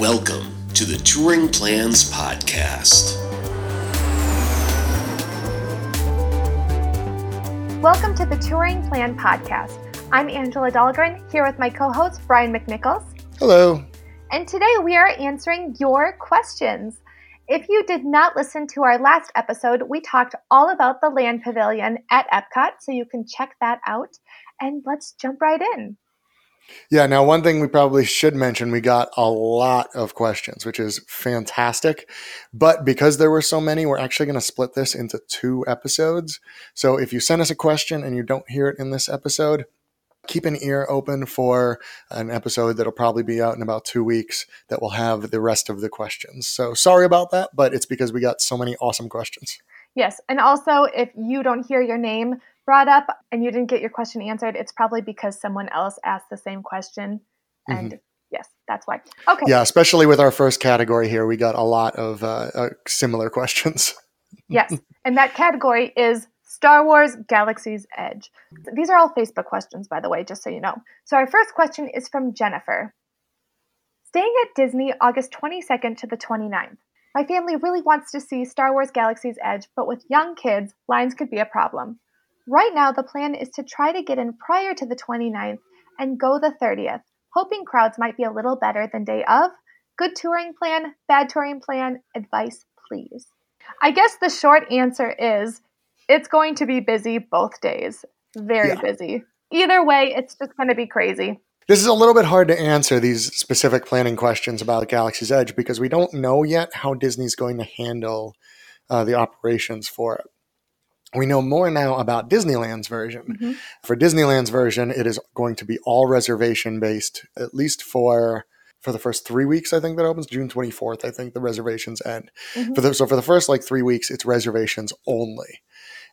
Welcome to the Touring Plans Podcast. Welcome to the Touring Plan Podcast. I'm Angela Dahlgren here with my co host Brian McNichols. Hello. And today we are answering your questions. If you did not listen to our last episode, we talked all about the land pavilion at Epcot, so you can check that out. And let's jump right in. Yeah, now one thing we probably should mention, we got a lot of questions, which is fantastic. But because there were so many, we're actually going to split this into two episodes. So if you send us a question and you don't hear it in this episode, keep an ear open for an episode that'll probably be out in about two weeks that will have the rest of the questions. So sorry about that, but it's because we got so many awesome questions. Yes. And also, if you don't hear your name brought up and you didn't get your question answered, it's probably because someone else asked the same question. And mm-hmm. yes, that's why. Okay. Yeah, especially with our first category here, we got a lot of uh, uh, similar questions. yes. And that category is Star Wars Galaxy's Edge. These are all Facebook questions, by the way, just so you know. So our first question is from Jennifer. Staying at Disney August 22nd to the 29th. My family really wants to see Star Wars Galaxy's Edge, but with young kids, lines could be a problem. Right now, the plan is to try to get in prior to the 29th and go the 30th, hoping crowds might be a little better than day of. Good touring plan, bad touring plan, advice, please. I guess the short answer is it's going to be busy both days. Very yeah. busy. Either way, it's just going to be crazy. This is a little bit hard to answer these specific planning questions about Galaxy's Edge because we don't know yet how Disney's going to handle uh, the operations for it. We know more now about Disneyland's version. Mm-hmm. For Disneyland's version, it is going to be all reservation based, at least for for the first three weeks. I think that opens June twenty fourth. I think the reservations end. Mm-hmm. For the, so for the first like three weeks, it's reservations only.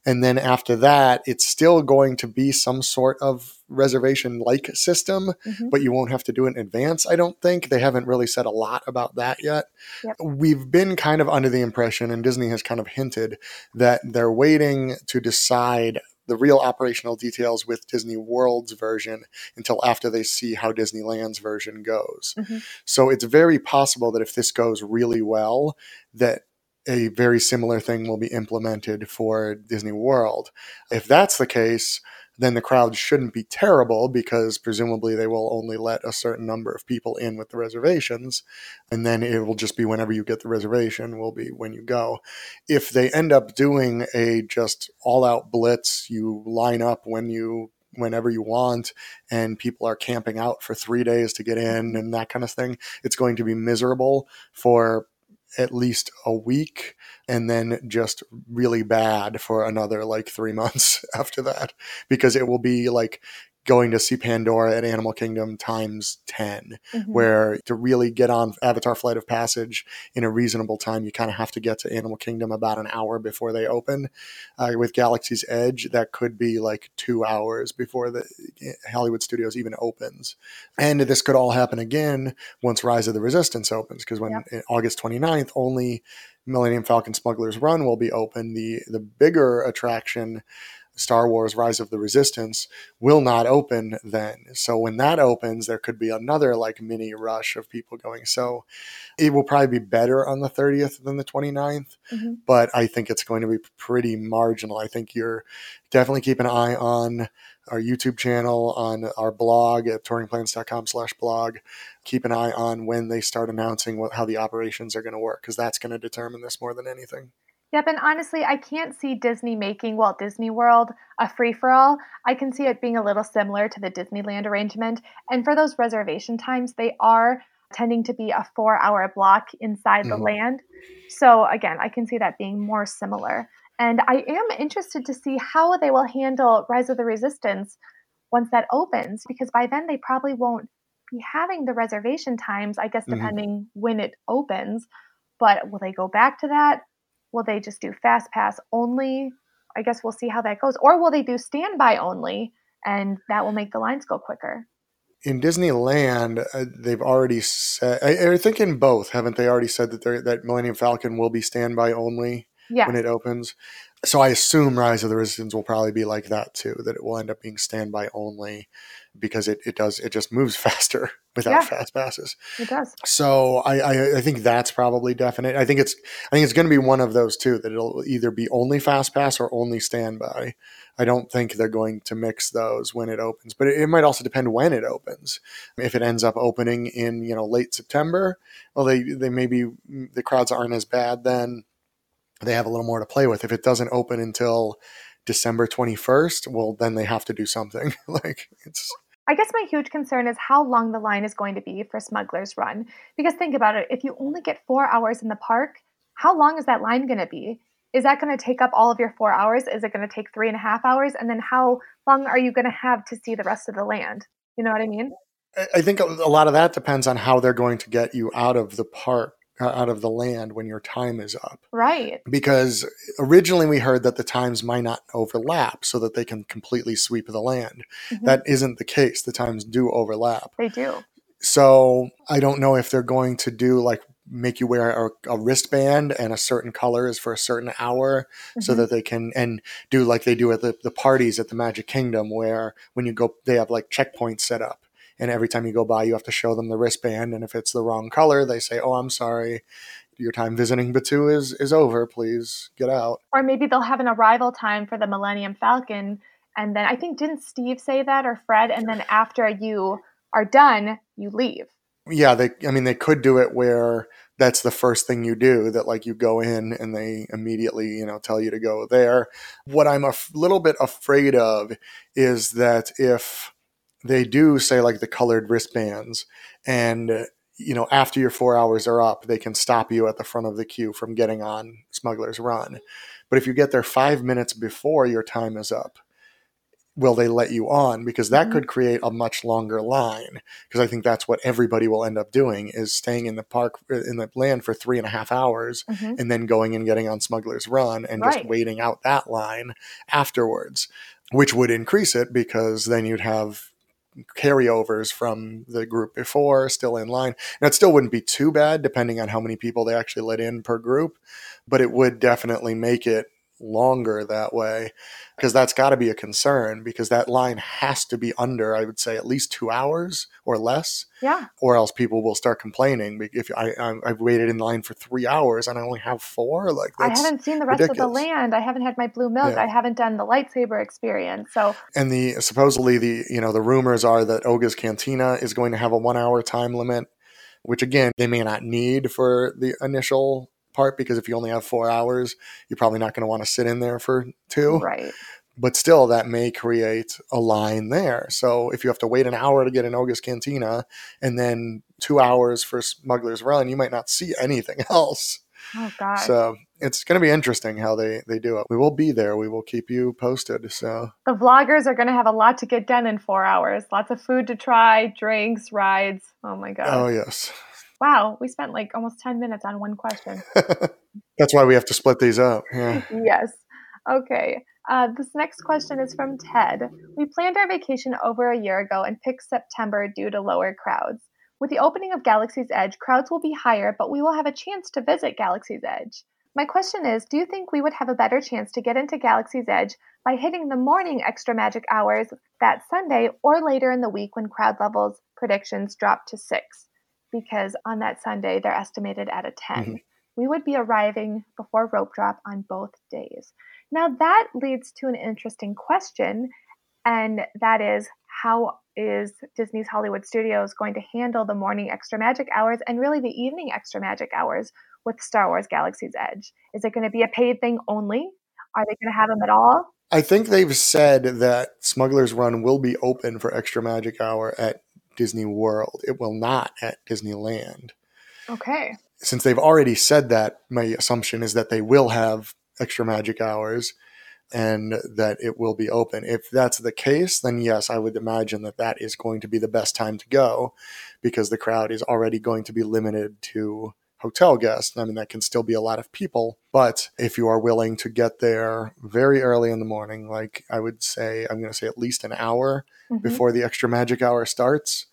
And then after that, it's still going to be some sort of reservation like system, mm-hmm. but you won't have to do it in advance, I don't think. They haven't really said a lot about that yet. Yep. We've been kind of under the impression, and Disney has kind of hinted, that they're waiting to decide the real operational details with Disney World's version until after they see how Disneyland's version goes. Mm-hmm. So it's very possible that if this goes really well, that a very similar thing will be implemented for Disney World. If that's the case, then the crowd shouldn't be terrible because presumably they will only let a certain number of people in with the reservations. And then it will just be whenever you get the reservation, will be when you go. If they end up doing a just all out blitz, you line up when you whenever you want and people are camping out for three days to get in and that kind of thing it's going to be miserable for at least a week and then just really bad for another like three months after that because it will be like going to see Pandora at Animal Kingdom times 10, mm-hmm. where to really get on Avatar Flight of Passage in a reasonable time, you kind of have to get to Animal Kingdom about an hour before they open. Uh, with Galaxy's Edge, that could be like two hours before the eh, Hollywood Studios even opens. And this could all happen again once Rise of the Resistance opens, because when yep. August 29th, only Millennium Falcon Smuggler's Run will be open. The the bigger attraction Star Wars Rise of the Resistance will not open then. So when that opens, there could be another like mini rush of people going. So it will probably be better on the 30th than the 29th, mm-hmm. but I think it's going to be pretty marginal. I think you're definitely keep an eye on our YouTube channel, on our blog at touringplans.com slash blog. Keep an eye on when they start announcing what, how the operations are going to work, because that's going to determine this more than anything. Yep, and honestly, I can't see Disney making Walt Disney World a free for all. I can see it being a little similar to the Disneyland arrangement. And for those reservation times, they are tending to be a four hour block inside mm-hmm. the land. So, again, I can see that being more similar. And I am interested to see how they will handle Rise of the Resistance once that opens, because by then they probably won't be having the reservation times, I guess, mm-hmm. depending mm-hmm. when it opens. But will they go back to that? Will they just do fast pass only? I guess we'll see how that goes. Or will they do standby only and that will make the lines go quicker? In Disneyland, uh, they've already said, I, I think in both, haven't they already said that that Millennium Falcon will be standby only? yeah. when it opens. So I assume Rise of the Resistance will probably be like that too, that it will end up being standby only because it, it does it just moves faster without Yeah. fast passes. It does. So I, I I think that's probably definite. I think it's I think it's going to be one of those two that it'll either be only fast pass or only standby. I don't think they're going to mix those when it opens, but it, it might also depend when it opens. If it ends up opening in you know late September, well they they maybe mm, the crowds aren't as bad then. They have a little more to play with. If it doesn't open until December twenty first, well then they have to do something. like it's I guess my huge concern is how long the line is going to be for Smuggler's Run. Because think about it, if you only get four hours in the park, how long is that line going to be? Is that going to take up all of your four hours? Is it going to take three and a half hours? And then how long are you going to have to see the rest of the land? You know what I mean? I- think a lot of that depends on how they're going to get you out of the park, out of the land when your time is up. Right. Because originally we heard that the times might not overlap so that they can completely sweep the land. Mhm. That isn't the case. The times do overlap. They do. So I don't know if they're going to do like make you wear a, a wristband and a certain color is for a certain hour so Mhm. that they can and do like they do at the, the parties at the magic kingdom where when you go they have like checkpoints set up and every time you go by you have to show them the wristband and if it's the wrong color they say oh i'm sorry your time visiting Batuu is is over please get out Or maybe they'll have an arrival time for the Millennium Falcon. And then I think, didn't Steve say that or Fred? And then after you are done, you leave. yeah they i mean they could do it where that's the first thing you do that like you go in and they immediately you know tell you to go there what i'm a f- little bit afraid of is that if they do say like the colored wristbands and uh, you know after your four hours are up they can stop you at the front of the queue from getting on smuggler's run but if you get there five minutes before your time is up will they let you on because that Mhm. could create a much longer line because i think that's what everybody will end up doing is staying in the park uh, in the land for three and a half hours Mhm. and then going and getting on smuggler's run and Right. just waiting out that line afterwards which would increase it because then you'd have carryovers from the group before still in line. Now, it still wouldn't be too bad depending on how many people they actually let in per group, but it would definitely make it longer that way because that's got to be a concern because that line has to be under i would say at least two hours or less Yeah. or else people will start complaining if I, I i've waited in line for three hours and i only have four like I haven't seen the rest of the land. I haven't had my blue milk. Yeah. I haven't done the lightsaber experience. So, and the supposedly the you know the rumors are that Oga's Cantina is going to have a one hour time limit, which again they may not need for the initial part because if you only have four hours, you're probably not going to want to sit in there for two. right. But still, that may create a line there. So if you have to wait an hour to get an Oga's Cantina and then two hours for Smuggler's Run, you might not see anything else. Oh, God. So it's going to be interesting how they they do it. We will be there. We will keep you posted. So. the vloggers are going to have a lot to get done in four hours. Lots of food to try, drinks, rides. Oh, my God. Oh yes. Wow. We spent like almost 10 minutes on one question. That's why we have to split these up. Yeah. yes. Okay. Uh, this next question is from Ted. We planned our vacation over a year ago and picked September due to lower crowds. With the opening of Galaxy's Edge, crowds will be higher, but we will have a chance to visit Galaxy's Edge. My question is Do you think we would have a better chance to get into Galaxy's Edge by hitting the morning extra magic hours that Sunday or later in the week when crowd levels predictions drop to 6? Because on that Sunday, they're estimated at a 10. Mhm. We would be arriving before rope drop on both days. Now, that leads to an interesting question, and that is how is Disney's Hollywood Studios going to handle the morning extra magic hours and really the evening extra magic hours with Star Wars Galaxy's Edge? Is it going to be a paid thing only? Are they going to have them at all? I think they've said that Smuggler's Run will be open for Extra Magic Hour at Disney World. It will not at Disneyland. Okay. Since they've already said that, my assumption is that they will have Extra Magic Hours and that it will be open. If that's the case, then yes, I would imagine that that is going to be the best time to go because the crowd is already going to be limited to hotel guests. I mean, that can still be a lot of people, but if you are willing to get there very early in the morning, like I would say, I'm going to say at least an hour Mhm. before the extra magic hour starts,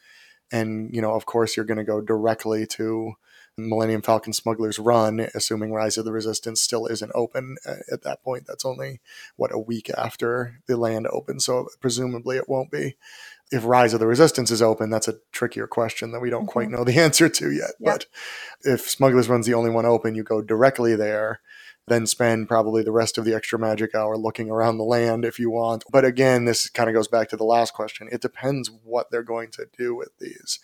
And, you know, of course, you're going to go directly to Millennium Falcon Smuggler's Run, assuming Rise of the Resistance still isn't open at that point. That's only, what, a week after the land opens. So presumably it won't be. If Rise of the Resistance is open, that's a trickier question that we don't mm-hmm. quite know the answer to yet. Yep. But if Smuggler's Run's the only one open, you go directly there then spend probably the rest of the extra magic hour looking around the land if you want. But again, this kind of goes back to the last question. It depends what they're going to do with these.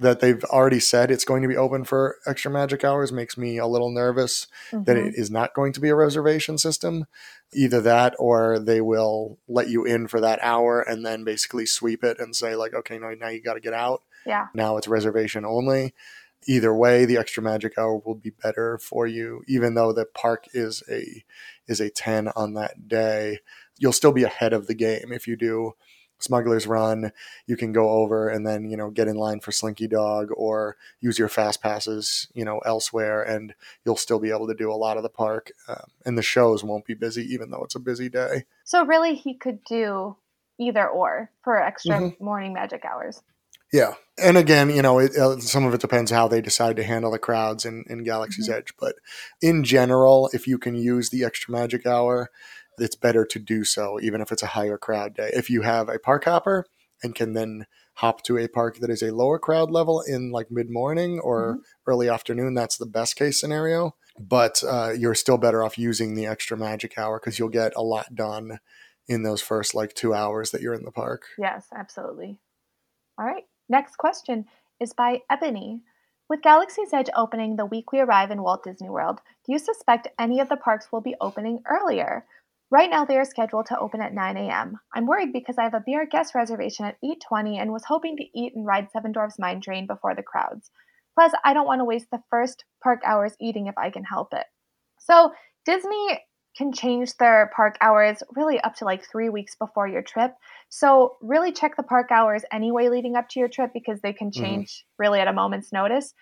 That they've already said it's going to be open for extra magic hours makes me a little nervous mm-hmm. that it is not going to be a reservation system. Either that or they will let you in for that hour and then basically sweep it and say, like, okay, no, now you got to get out. Yeah. Now it's reservation only either way the extra magic hour will be better for you even though the park is a is a 10 on that day you'll still be ahead of the game if you do smuggler's run you can go over and then you know get in line for slinky dog or use your fast passes you know elsewhere and you'll still be able to do a lot of the park um, and the shows won't be busy even though it's a busy day so really he could do either or for extra mm-hmm. morning magic hours yeah, and again, you know, it, uh, some of it depends how they decide to handle the crowds in, in Galaxy's mm-hmm. Edge. But in general, if you can use the extra magic hour, it's better to do so, even if it's a higher crowd day. If you have a park hopper and can then hop to a park that is a lower crowd level in like mid morning or mm-hmm. early afternoon, that's the best case scenario. But uh, you're still better off using the extra magic hour because you'll get a lot done in those first like two hours that you're in the park. Yes, absolutely. All right. Next question is by Ebony. With Galaxy's Edge opening the week we arrive in Walt Disney World, do you suspect any of the parks will be opening earlier? Right now they are scheduled to open at 9 a.m. I'm worried because I have a Be Our Guest reservation at 8:20 and was hoping to eat and ride Seven Dwarfs Mine Train before the crowds. Plus, I don't want to waste the first park hours eating if I can help it. So, Disney can change their park hours really up to like three weeks before your trip. So, really check the park hours anyway leading up to your trip because they can mm-hmm. change mm-hmm. really at a moment's notice.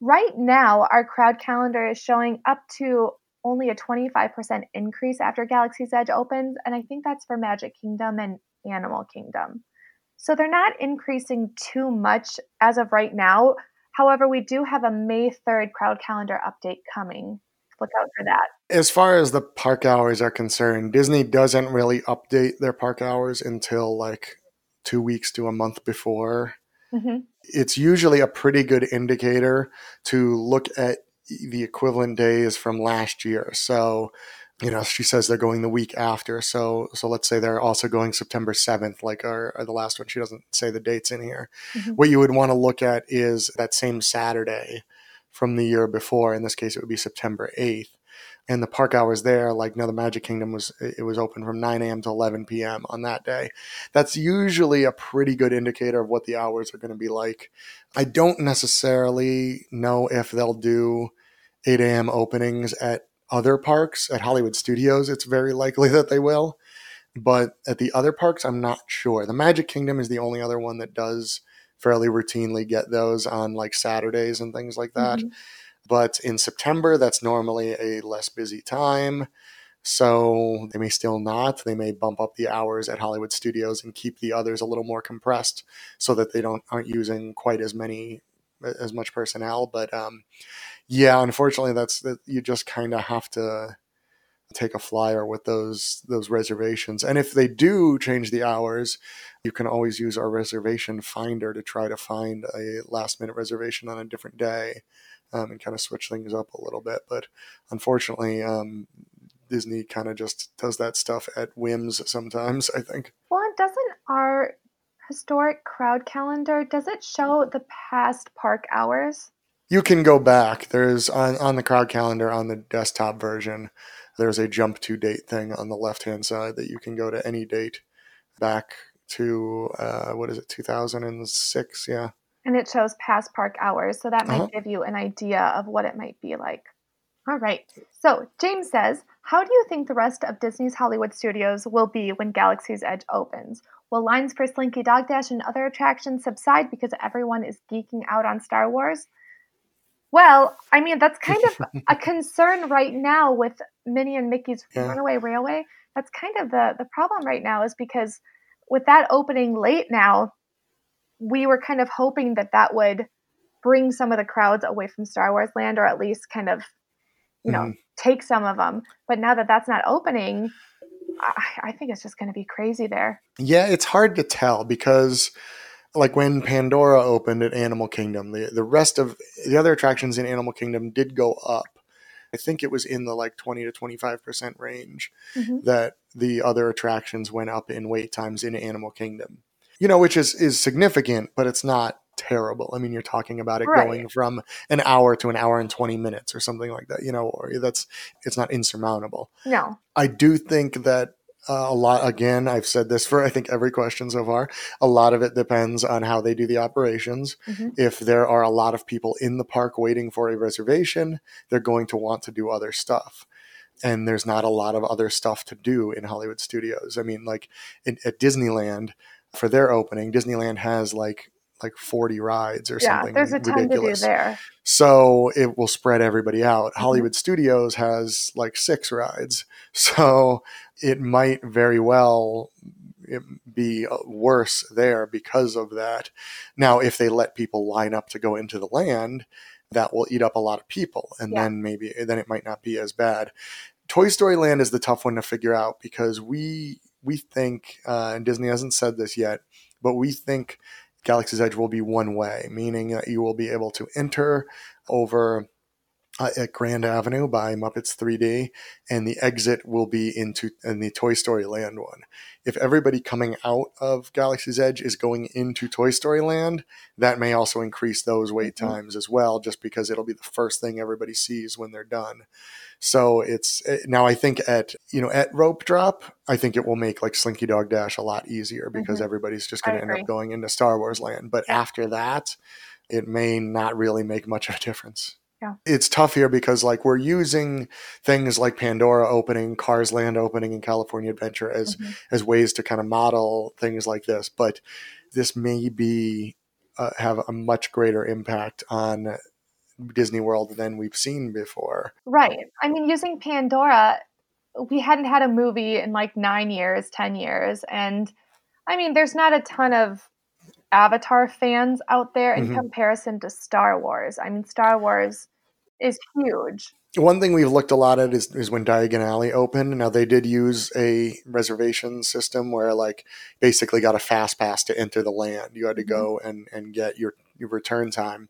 Right now, our crowd calendar is showing up to only a 25% increase after Galaxy's Edge opens, and I think that's for Magic Kingdom and Animal Kingdom. So, they're not increasing too much as of right now. However, we do have a May 3rd crowd calendar update coming look out for that. As far as the park hours are concerned, Disney doesn't really update their park hours until like two weeks to a month before. Mm-hmm. It's usually a pretty good indicator to look at the equivalent days from last year. So, you know, she says they're going the week after. So, so let's say they're also going September 7th, like our, the last one. She doesn't say the dates in here. Mm-hmm. What you would want to look at is that same Saturday from the year before. In this case, it would be September 8th. And the park hours there, like now the Magic Kingdom was it was open from 9 a.m. to 11 p.m. on that day. That's usually a pretty good indicator of what the hours are going to be like. I don't necessarily know if they'll do 8 a.m. openings at other parks. At Hollywood Studios, it's very likely that they will. But at the other parks, I'm not sure. The Magic Kingdom is the only other one that does fairly routinely get those on like Saturdays and things like that. Mm-hmm. But in September, that's normally a less busy time. So they may still not. They may bump up the hours at Hollywood Studios and keep the others a little more compressed so that they don't aren't using quite as many as much personnel. But um, yeah, unfortunately, that's that you just kind of have to take a flyer with those those reservations. And if they do change the hours, you can always use our reservation finder to try to find a last minute reservation on a different day um, and kind of switch things up a little bit. But unfortunately, um, Disney kind of just does that stuff at whims sometimes, I think. Well, doesn't our historic crowd calendar does it show the past park hours? You can go back. There's on, on the crowd calendar on the desktop version, there's a jump to date thing on the left hand side that you can go to any date back to uh, what is it 2006 yeah. And it shows past park hours so that might uh-huh. give you an idea of what it might be like. All right. So james says how do you think the rest of disney's hollywood studios will be when galaxy's edge opens? Will lines for slinky dog dash and other attractions subside because everyone is geeking out on star wars well i mean that's kind of a concern right now with minnie and mickey's yeah. runaway railway that's kind of the the problem right now is because with that opening late now, we were kind of hoping that that would bring some of the crowds away from Star Wars Land, or at least kind of, you know, Mhm. take some of them. But now that that's not opening, I, I think it's just going to be crazy there. Yeah, it's hard to tell because like when Pandora opened at Animal Kingdom, the the rest of the other attractions in Animal Kingdom did go up. I think it was in the like 20 to 25% range Mhm. that the other attractions went up in wait times in Animal Kingdom. You know, which is is significant, but it's not terrible. I mean, you're talking about it Right. going from an hour to an hour and 20 minutes or something like that, you know, or that's it's not insurmountable. No. I do think that uh, a lot, again, I've said this for I think every question so far, a lot of it depends on how they do the operations. Mhm. If there are a lot of people in the park waiting for a reservation, they're going to want to do other stuff. And there's not a lot of other stuff to do in Hollywood studios. I mean, like in, at Disneyland, for their opening, Disneyland has like like 40 rides or Yeah, something there's a ton ridiculous. to do there. So it will spread everybody out. Mhm. Hollywood Studios has like six rides. So it might very well be uh, worse there because of that. Now, if they let people line up to go into the land, that will eat up a lot of people. And Yeah. then maybe, then it might not be as bad. Toy Story Land is the tough one to figure out because we, we think, uh, and Disney hasn't said this yet, but we think Galaxy's Edge will be one way, meaning that you will be able to enter over uh, at Grand Avenue by Muppets 3D, and the exit will be into in the Toy Story Land one. If everybody coming out of Galaxy's Edge is going into Toy Story Land, that may also increase those wait Mhm. times as well, just because it'll be the first thing everybody sees when they're done. So it's now I think at you know at rope drop, I think it will make like Slinky Dog Dash a lot easier because Mhm. everybody's just going to end up going into Star Wars Land. But after that, it may not really make much of a difference. Yeah. It's tough here because like we're using things like Pandora opening, Cars Land opening, and California Adventure as Mhm. as ways to kind of model things like this. But this may be uh, have a much greater impact on Disney World than we've seen before. Right. I mean, using Pandora, we hadn't had a movie in like nine years, 10 years. And I mean, there's not a ton of Avatar fans out there in Mhm. comparison to Star Wars. I mean, Star Wars is huge. One thing we've looked a lot at is, is when Diagon Alley opened. Now they did use a reservation system where like basically got a fast pass to enter the land. You had to go and, and get your, your return time.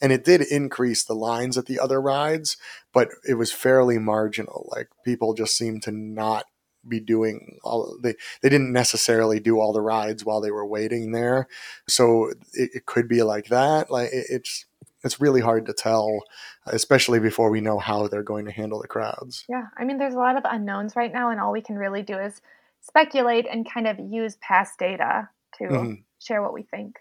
And it did increase the lines at the other rides, but it was fairly marginal. Like people just seemed to not be doing all they they didn't necessarily do all the rides while they were waiting there. So it, it could be like that. Like it, it's it's really hard to tell especially before we know how they're going to handle the crowds. Yeah. I mean, there's a lot of unknowns right now, and all we can really do is speculate and kind of use past data to Mhm. share what we think.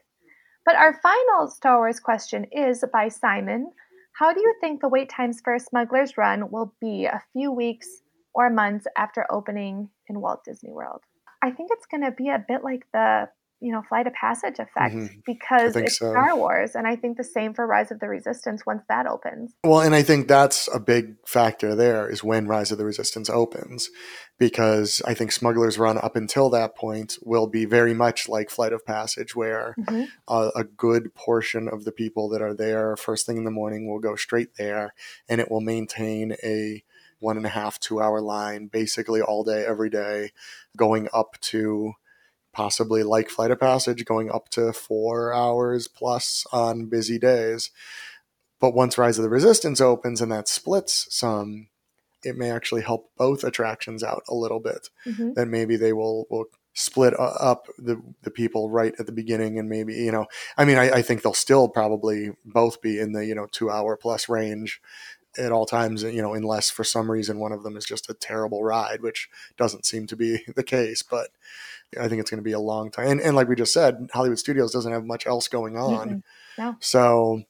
But our final Star Wars question is by Simon. How do you think the wait times for a Smuggler's Run will be a few weeks or months after opening in Walt Disney World? I think it's going to be a bit like the, you know, Flight of Passage effect Mhm. because it's so. Star Wars, and I think the same for Rise of the Resistance once that opens. Well, and I think that's a big factor there is when Rise of the Resistance opens, because I think Smuggler's Run up until that point will be very much like Flight of Passage, where Mhm. a, a good portion of the people that are there first thing in the morning will go straight there, and it will maintain a one and a half, two hour line basically all day, every day, going up to possibly like Flight of Passage, going up to four hours plus on busy days. But once Rise of the Resistance opens and that splits some, it may actually help both attractions out a little bit. Mhm. Then maybe they will will split up the the people right at the beginning, and maybe you know, I mean, I, I think they'll still probably both be in the you know two hour plus range at all times. You know, unless for some reason one of them is just a terrible ride, which doesn't seem to be the case, but. I think it's going to be a long time, and, and like we just said, Hollywood Studios doesn't have much else going on. Mm-mm. No. So,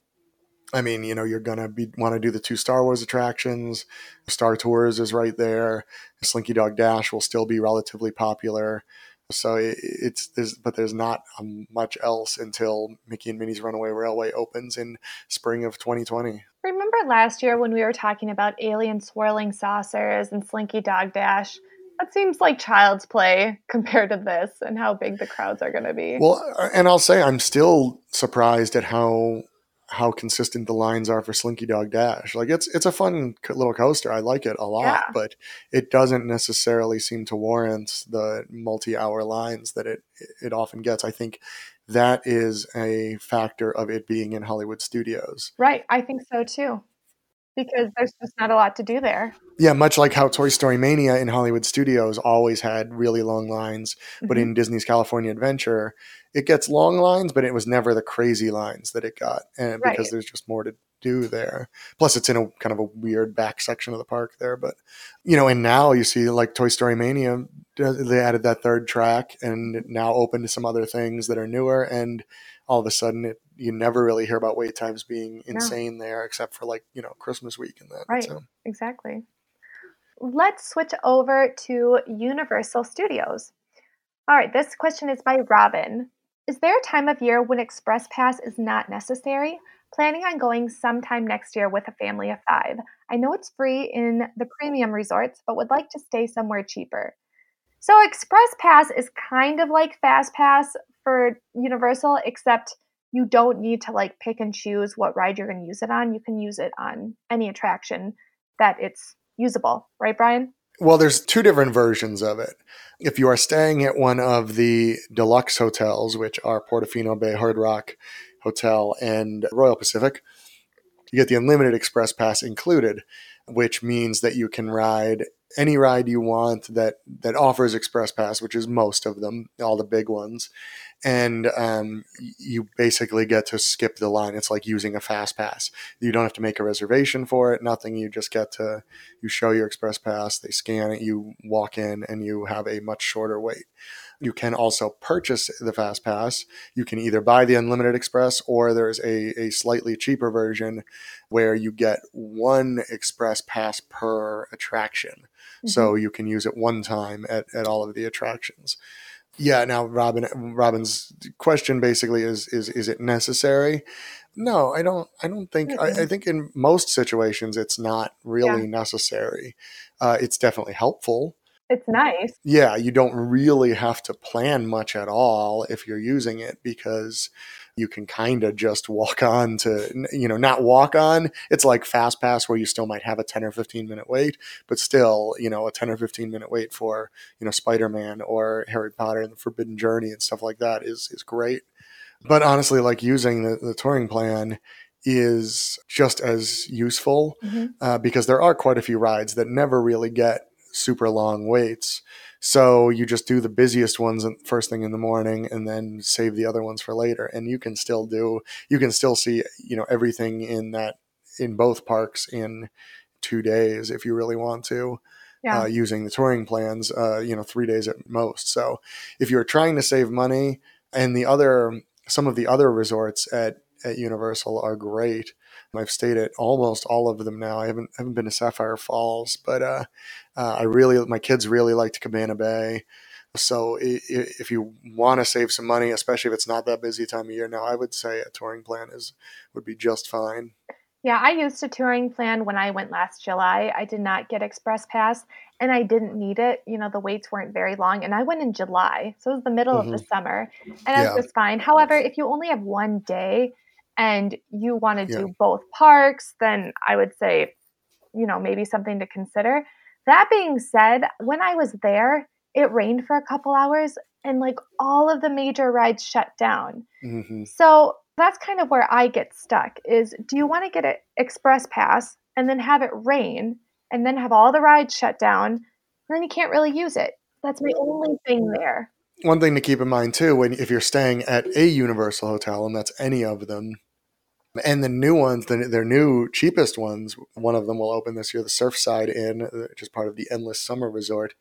I mean, you know, you're gonna be want to do the two Star Wars attractions. Star Tours is right there. Slinky Dog Dash will still be relatively popular. So it, it's there's but there's not um, much else until Mickey and Minnie's Runaway Railway opens in spring of 2020. Remember last year when we were talking about alien swirling saucers and Slinky Dog Dash? That seems like child's play compared to this and how big the crowds are going to be. Well, and I'll say I'm still surprised at how how consistent the lines are for Slinky Dog Dash. Like it's it's a fun little coaster. I like it a lot, Yeah. but it doesn't necessarily seem to warrant the multi-hour lines that it it often gets. I think that is a factor of it being in Hollywood studios. right. I think so too. Because there's just not a lot to do there. Yeah, much like how Toy Story Mania in Hollywood studios always had really long lines, but Mhm. in Disney's California Adventure, it gets long lines, but it was never the crazy lines that it got, and because Right. there's just more to do there. Plus, it's in a kind of a weird back section of the park there. But you know, and now you see like Toy Story Mania, uh, they added that third track, and now open to some other things that are newer, and all of a sudden, it you never really hear about wait times being insane there, except for like you know Christmas week and that. Right. So. Exactly. Let's switch over to Universal Studios. All right, this question is by Robin. Is there a time of year when Express Pass is not necessary? Planning on going sometime next year with a family of five. I know it's free in the premium resorts, but would like to stay somewhere cheaper. So, Express Pass is kind of like Fast Pass for Universal, except you don't need to like pick and choose what ride you're going to use it on. You can use it on any attraction that it's usable, right, Brian? Well, there's two different versions of it. If you are staying at one of the deluxe hotels, which are Portofino Bay Hard Rock Hotel and Royal Pacific, you get the unlimited express pass included, which means that you can ride any ride you want that that offers express pass, which is most of them, all the big ones, and um, you basically get to skip the line. It's like using a fast pass. You don't have to make a reservation for it. Nothing. You just get to you show your express pass, they scan it, you walk in, and you have a much shorter wait. You can also purchase the fast pass. You can either buy the unlimited express or there's a, a slightly cheaper version where you get one express pass per attraction. So you can use it one time at, at all of the attractions. Yeah, now Robin Robin's question basically is is is it necessary? No, I don't I don't think I, I think in most situations it's not really necessary. Uh, it's definitely helpful. It's nice. Yeah, you don't really have to plan much at all if you're using it because you can kind of just walk on to, you know, not walk on. It's like Fast Pass where you still might have a 10 or 15 minute wait, but still, you know, a 10 or 15 minute wait for, you know, Spider Man or Harry Potter and the Forbidden Journey and stuff like that is, is great. But honestly, like using the, the touring plan is just as useful Mhm. uh, because there are quite a few rides that never really get super long waits. So you just do the busiest ones first thing in the morning and then save the other ones for later. And you can still do, you can still see, you know, everything in that, in both parks in two days if you really want to. Yeah. Uh, using the touring plans, uh, you know, three days at most. So, if you're trying to save money, and the other, some of the other resorts at at Universal are great. I've stayed at almost all of them now. I haven't haven't been to Sapphire Falls, but uh, uh, I really my kids really liked Cabana Bay. So if you want to save some money, especially if it's not that busy time of year now, I would say a touring plan is would be just fine. Yeah, I used a touring plan when I went last July. I did not get Express Pass and I didn't need it. You know, the waits weren't very long. And I went in July. So it was the middle of the summer. And Yeah. it was just fine. However, if you only have one day and you want to Yeah. do both parks, then I would say, you know, maybe something to consider. That being said, when I was there, it rained for a couple hours and like all of the major rides shut down. hmm So that's kind of where I get stuck is do you want to get an express pass and then have it rain and then have all the rides shut down and then you can't really use it. That's my only thing there. One thing to keep in mind too, when if you're staying at a Universal hotel, and that's any of them, and the new ones, the, their new cheapest ones, one of them will open this year. The Surfside Inn, uh, which is part of the Endless Summer Resort,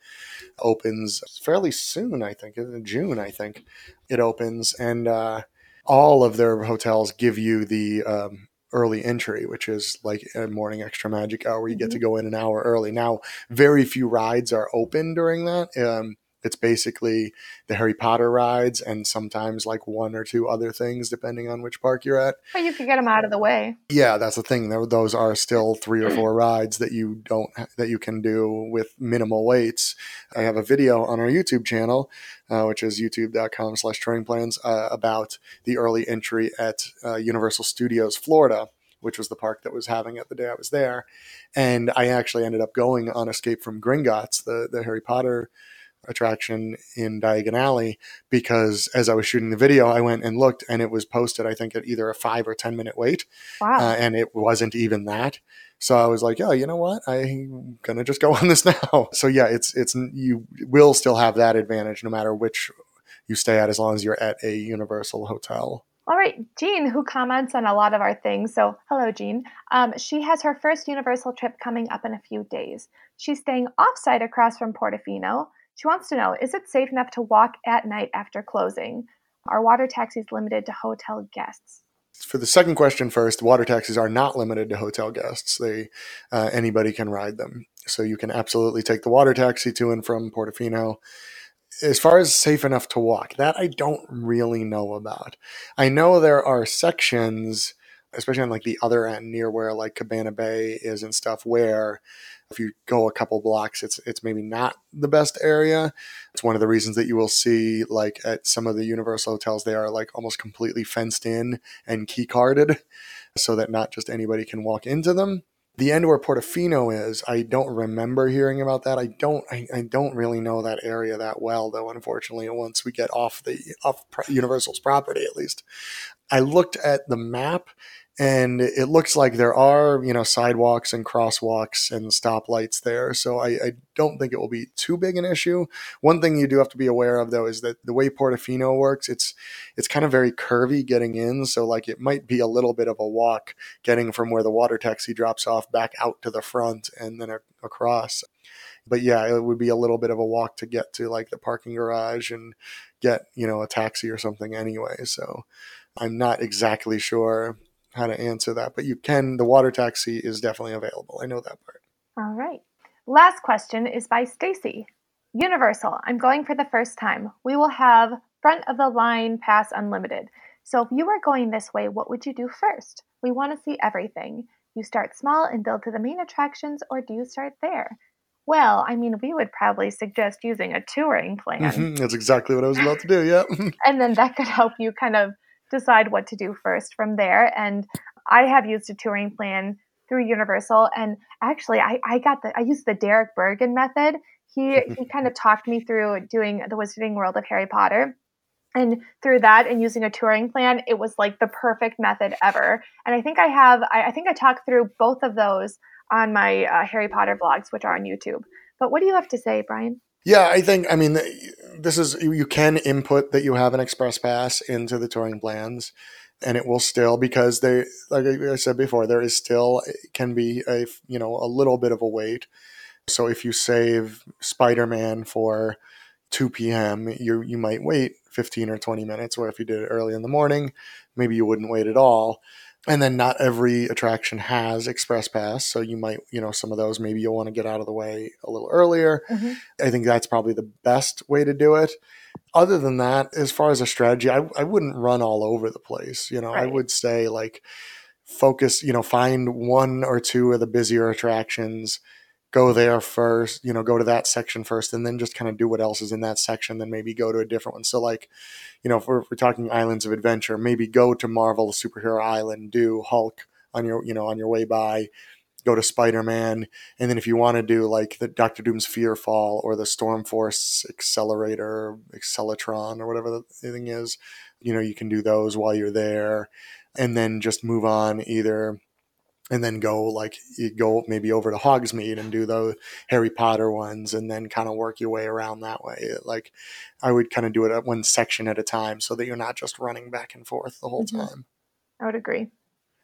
opens fairly soon. I think in June. I think it opens, and uh, all of their hotels give you the um, early entry, which is like a morning extra magic hour. You get to go in an hour early. Now, very few rides are open during that. Um, It's basically the Harry Potter rides and sometimes like one or two other things, depending on which park you're at. But you could get them out of the way. Yeah, that's the thing. Those are still three or four rides that you don't that you can do with minimal waits. I have a video on our YouTube channel, uh, which is youtube.com/slash touring plans, uh, about the early entry at uh, Universal Studios Florida which was the park that was having it the day I was there. And I actually ended up going on Escape from Gringotts, the, the Harry Potter attraction in Diagon Alley, because as I was shooting the video, I went and looked and it was posted, I think, at either a five or 10 minute wait. Wow. Uh, and it wasn't even that. So I was like, yeah, you know what? I'm gonna just go on this now. So yeah, it's it's you will still have that advantage no matter which you stay at, as long as you're at a Universal hotel. All right, Jean, who comments on a lot of our things. So, hello, Jean. Um, she has her first Universal trip coming up in a few days. She's staying offsite across from Portofino. She wants to know Is it safe enough to walk at night after closing? Are water taxis limited to hotel guests? For the second question first, water taxis are not limited to hotel guests. They uh, anybody can ride them, so you can absolutely take the water taxi to and from Portofino as far as safe enough to walk, that I don't really know about. I know there are sections, especially on like the other end near where like Cabana Bay is and stuff, where if you go a couple blocks, it's it's maybe not the best area. It's one of the reasons that you will see like at some of the Universal hotels, they are like almost completely fenced in and key carded, so that not just anybody can walk into them the end where Portofino is, I don't remember hearing about that. I don't, I, I, don't really know that area that well, though. Unfortunately, once we get off the off Universal's property, at least, I looked at the map and it looks like there are you know sidewalks and crosswalks and stoplights there. So I, I, don't think it will be too big an issue. One thing you do have to be aware of though is that the way portofino works it's it's kind of very curvy getting in. So like it might be a little bit of a walk getting from where the water taxi drops off back out to the front and then across. But yeah it would be a little bit of a walk to get to like the parking garage and get you know a taxi or something anyway. So i'm not exactly sure how to answer that, but you can. The water taxi is definitely available. I know that part. All right. Last question is by Stacy. Universal. I'm going for the first time. We will have front of the line pass unlimited. So if you were going this way, what would you do first? We want to see everything. You start small and build to the main attractions, or do you start there? Well, I mean, we would probably suggest using a touring plan. Mm-hmm. That's exactly what I was about to do. Yeah. and then that could help you kind of decide what to do first from there. And I have used a touring plan through Universal, and actually, I, I got the I used the Derek Burgan method. He he kind of talked me through doing the Wizarding World of Harry Potter. And through that and using a touring plan, it was like the perfect method ever. And I think I have, I, I think I talked through both of those on my uh, Harry Potter vlogs, which are on YouTube. But what do you have to say, Brian? Yeah, I think I mean this is you can input that you have an express pass into the touring plans and it will still because they like I said before there is still can be a you know a little bit of a wait. So if you save Spider-Man for 2 p.m., you you might wait 15 or 20 minutes where if you did it early in the morning, maybe you wouldn't wait at all and then not every attraction has express pass so you might you know some of those maybe you'll want to get out of the way a little earlier mm-hmm. i think that's probably the best way to do it other than that as far as a strategy i, I wouldn't run all over the place you know right. i would say like focus you know find one or two of the busier attractions go there first, you know, go to that section first, and then just kind of do what else is in that section, then maybe go to a different one. So, like, you know, if we're, if we're talking Islands of Adventure, maybe go to Marvel Superhero Island, do Hulk on your, you know, on your way by, go to Spider Man, and then if you want to do like the Doctor Doom's Fearfall or the Storm Force Accelerator, Acceleratron, or whatever the thing is, you know, you can do those while you're there, and then just move on either and then go like you go maybe over to Hogsmeade and do the Harry Potter ones and then kind of work your way around that way. Like I would kind of do it at one section at a time so that you're not just running back and forth the whole mm-hmm. time. I would agree.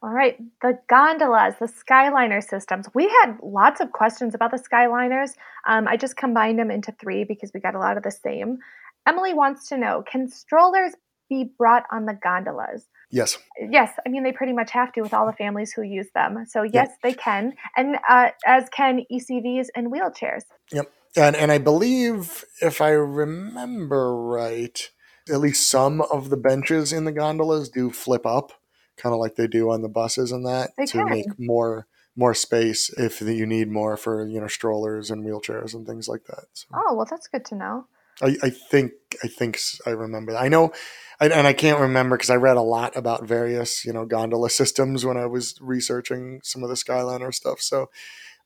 All right, the gondolas, the Skyliner systems. We had lots of questions about the Skyliners. Um, I just combined them into three because we got a lot of the same. Emily wants to know Can strollers be brought on the gondolas? Yes. Yes. I mean, they pretty much have to with all the families who use them. So, yes, they can. And uh, as can ECVs and wheelchairs. Yep. And and I believe if I remember right, at least some of the benches in the gondolas do flip up, kind of like they do on the buses and that They to can. make more more space if you need more for you know strollers and wheelchairs and things like that. So Oh, well, that's good to know. I, I think I think I remember. I know, and, and I can't remember because I read a lot about various you know gondola systems when I was researching some of the Skyliner stuff. So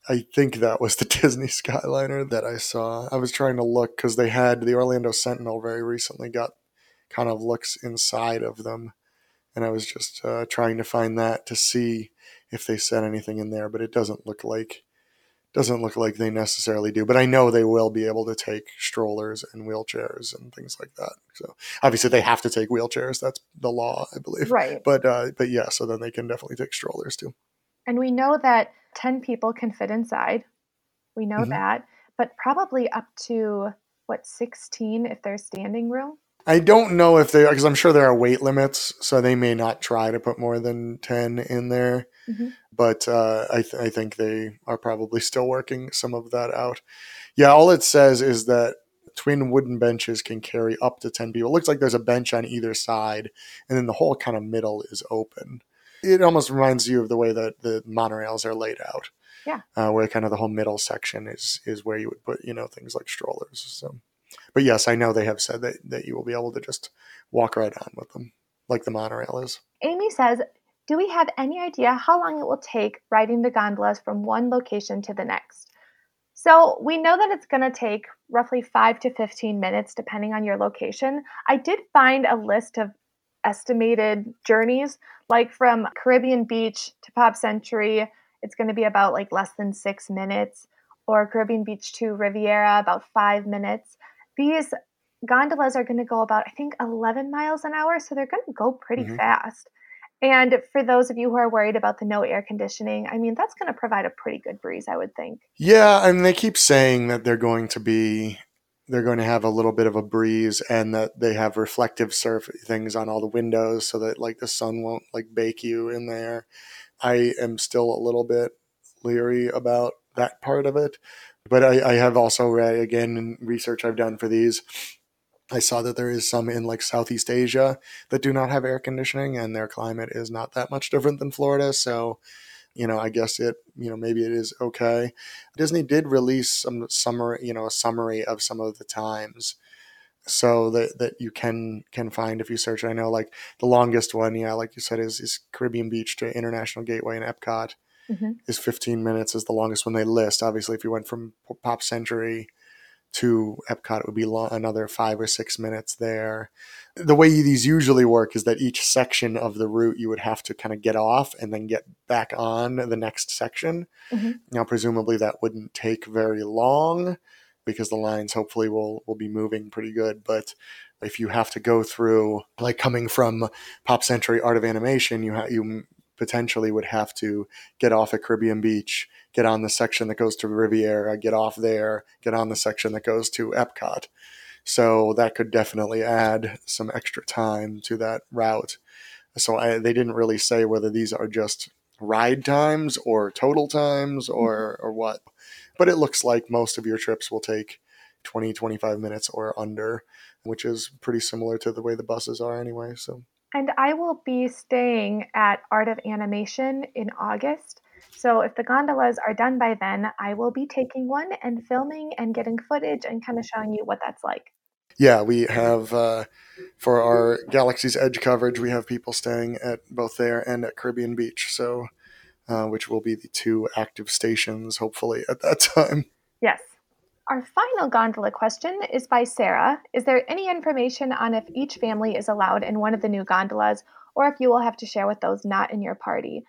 I think that was the Disney Skyliner that I saw. I was trying to look because they had the Orlando Sentinel very recently got kind of looks inside of them, and I was just uh, trying to find that to see if they said anything in there, but it doesn't look like doesn't look like they necessarily do. But I know they will be able to take strollers and wheelchairs and things like that. So obviously they have to take wheelchairs. That's the law, I believe. Right. But uh, but yeah, so then they can definitely take strollers too. And we know that 10 people can fit inside. We know Mhm. that, but probably up to what 16 if there's standing room. I don't know if they because I'm sure there are weight limits, so they may not try to put more than ten in there. Mhm. But uh, I, th- I think they are probably still working some of that out. Yeah, all it says is that twin wooden benches can carry up to ten people. It looks like there's a bench on either side, and then the whole kind of middle is open. It almost reminds you of the way that the monorails are laid out. Yeah. uh, where kind of the whole middle section is is where you would put you know things like strollers. So but yes, I know they have said that, that you will be able to just walk right on with them, like the monorail is. Amy says, Do we have any idea how long it will take riding the gondolas from one location to the next? So we know that it's going to take roughly 5 to 15 minutes depending on your location. I did find a list of estimated journeys, like from Caribbean Beach to Pop Century, it's going to be about like less than six minutes, or Caribbean Beach to Riviera, about five minutes. These gondolas are going to go about, I think, 11 miles an hour, so they're going to go pretty Mhm. fast. And for those of you who are worried about the no air conditioning, I mean, that's going to provide a pretty good breeze, I would think. Yeah, and they keep saying that they're going to be they're going to have a little bit of a breeze and that they have reflective surf things on all the windows so that like the sun won't like bake you in there. I am still a little bit leery about that part of it. But I, I have also read again in research I've done for these. I saw that there is some in like Southeast Asia that do not have air conditioning and their climate is not that much different than Florida. So, you know, I guess it, you know, maybe it is okay. Disney did release some summary, you know, a summary of some of the times so that, that you can can find if you search. I know like the longest one, yeah, like you said, is, is Caribbean Beach to International Gateway in Epcot Mhm. is 15 minutes is the longest one they list. Obviously, if you went from Pop Century to Epcot, it would be lo- another five or six minutes there. The way these usually work is that each section of the route you would have to kind of get off and then get back on the next section. Mhm. Now, presumably, that wouldn't take very long because the lines hopefully will will be moving pretty good. But if you have to go through, like coming from Pop Century Art of Animation, you ha- you potentially would have to get off at Caribbean Beach, get on the section that goes to Riviera, get off there, get on the section that goes to Epcot. So that could definitely add some extra time to that route. So I, they didn't really say whether these are just ride times or total times or, mm-hmm. or what. But it looks like most of your trips will take 20, 25 minutes or under, which is pretty similar to the way the buses are anyway. So And I will be staying at Art of Animation in August. So if the gondolas are done by then, I will be taking one and filming and getting footage and kind of showing you what that's like. yeah, we have uh, for our Galaxy's Edge coverage, we have people staying at both there and at Caribbean Beach. So, uh, which will be the two active stations, hopefully, at that time. Yes. Our final gondola question is by Sarah. Is there any information on if each family is allowed in one of the new gondolas or if you will have to share with those not in your party?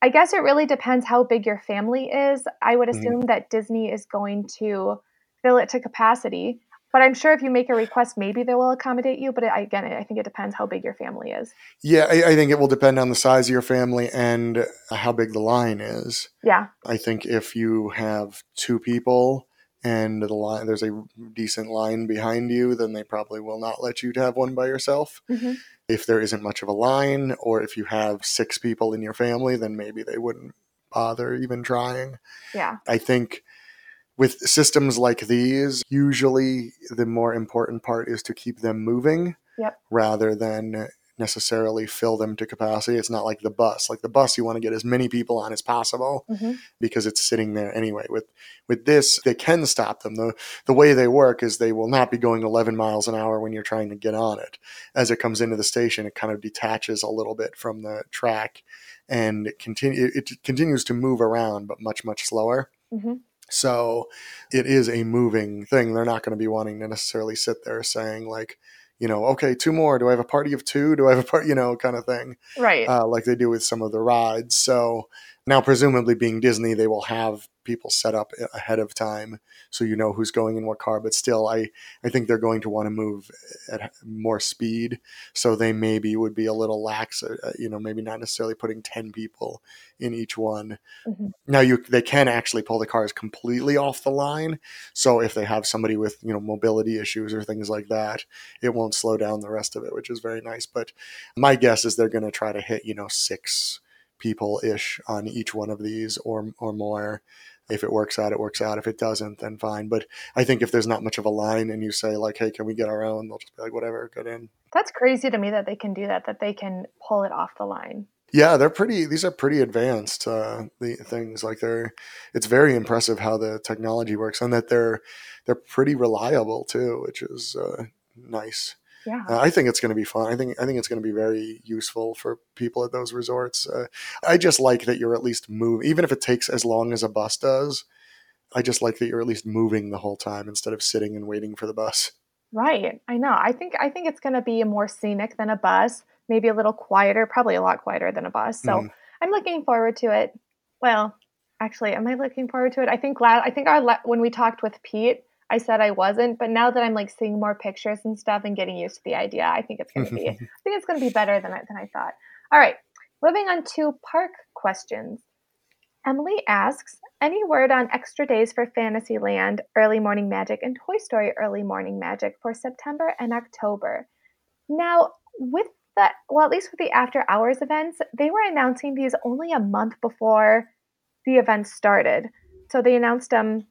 I guess it really depends how big your family is. I would Mhm. assume that Disney is going to fill it to capacity, but I'm sure if you make a request, maybe they will accommodate you. But again, I think it depends how big your family is. Yeah, I, I think it will depend on the size of your family and how big the line is. Yeah. I think if you have two people and the line there's a decent line behind you, then they probably will not let you have one by yourself. hmm If there isn't much of a line, or if you have six people in your family, then maybe they wouldn't bother even trying. Yeah. I think with systems like these, usually the more important part is to keep them moving Yep. rather than necessarily fill them to capacity. It's not like the bus. Like the bus, you want to get as many people on as possible hmm because it's sitting there anyway. With with this, they can stop them. the The way they work is they will not be going 11 miles an hour when you're trying to get on it. As it comes into the station, it kind of detaches a little bit from the track, and it continue it continues to move around, but much much slower. hmm So it is a moving thing. They're not going to be wanting to necessarily sit there saying like, you know, okay, two more. Do I have a party of two? Do I have a part, you know, kind of thing, Right. uh, like they do with some of the rides. So now, presumably being Disney, they will have people set up ahead of time so you know who's going in what car. But still, I I think they're going to want to move at more speed, so they maybe would be a little lax. Uh, you know, maybe not necessarily putting ten people in each one. Mhm. Now you they can actually pull the cars completely off the line. So if they have somebody with you know mobility issues or things like that, it won't slow down the rest of it, which is very nice. But my guess is they're going to try to hit you know six people ish on each one of these or or more. If it works out, it works out. If it doesn't, then fine. But I think if there's not much of a line and you say like, "Hey, can we get our own?" They'll just be like, "Whatever, get in." That's crazy to me that they can do that. That they can pull it off the line. Yeah, they're pretty. These are pretty advanced. Uh, the things like they're. It's very impressive how the technology works, and that they're they're pretty reliable too, which is uh, nice. Yeah. Uh, I think it's going to be fun. I think I think it's going to be very useful for people at those resorts. Uh, I just like that you're at least moving, even if it takes as long as a bus does. I just like that you're at least moving the whole time instead of sitting and waiting for the bus. Right. I know. I think I think it's going to be more scenic than a bus, maybe a little quieter, probably a lot quieter than a bus. So Mhm. I'm looking forward to it. Well, actually, am I looking forward to it? I think la- I think our when we talked with Pete, I said I wasn't, but now that I'm like seeing more pictures and stuff and getting used to the idea, I think it's going to be I think it's going to be better than I, than I thought. All right, moving on to park questions. Emily asks, any word on extra days for Fantasyland, Early Morning Magic, and Toy Story Early Morning Magic for September and October? Now, with the, well, at least with the after hours events, they were announcing these only a month before the events started. So they announced them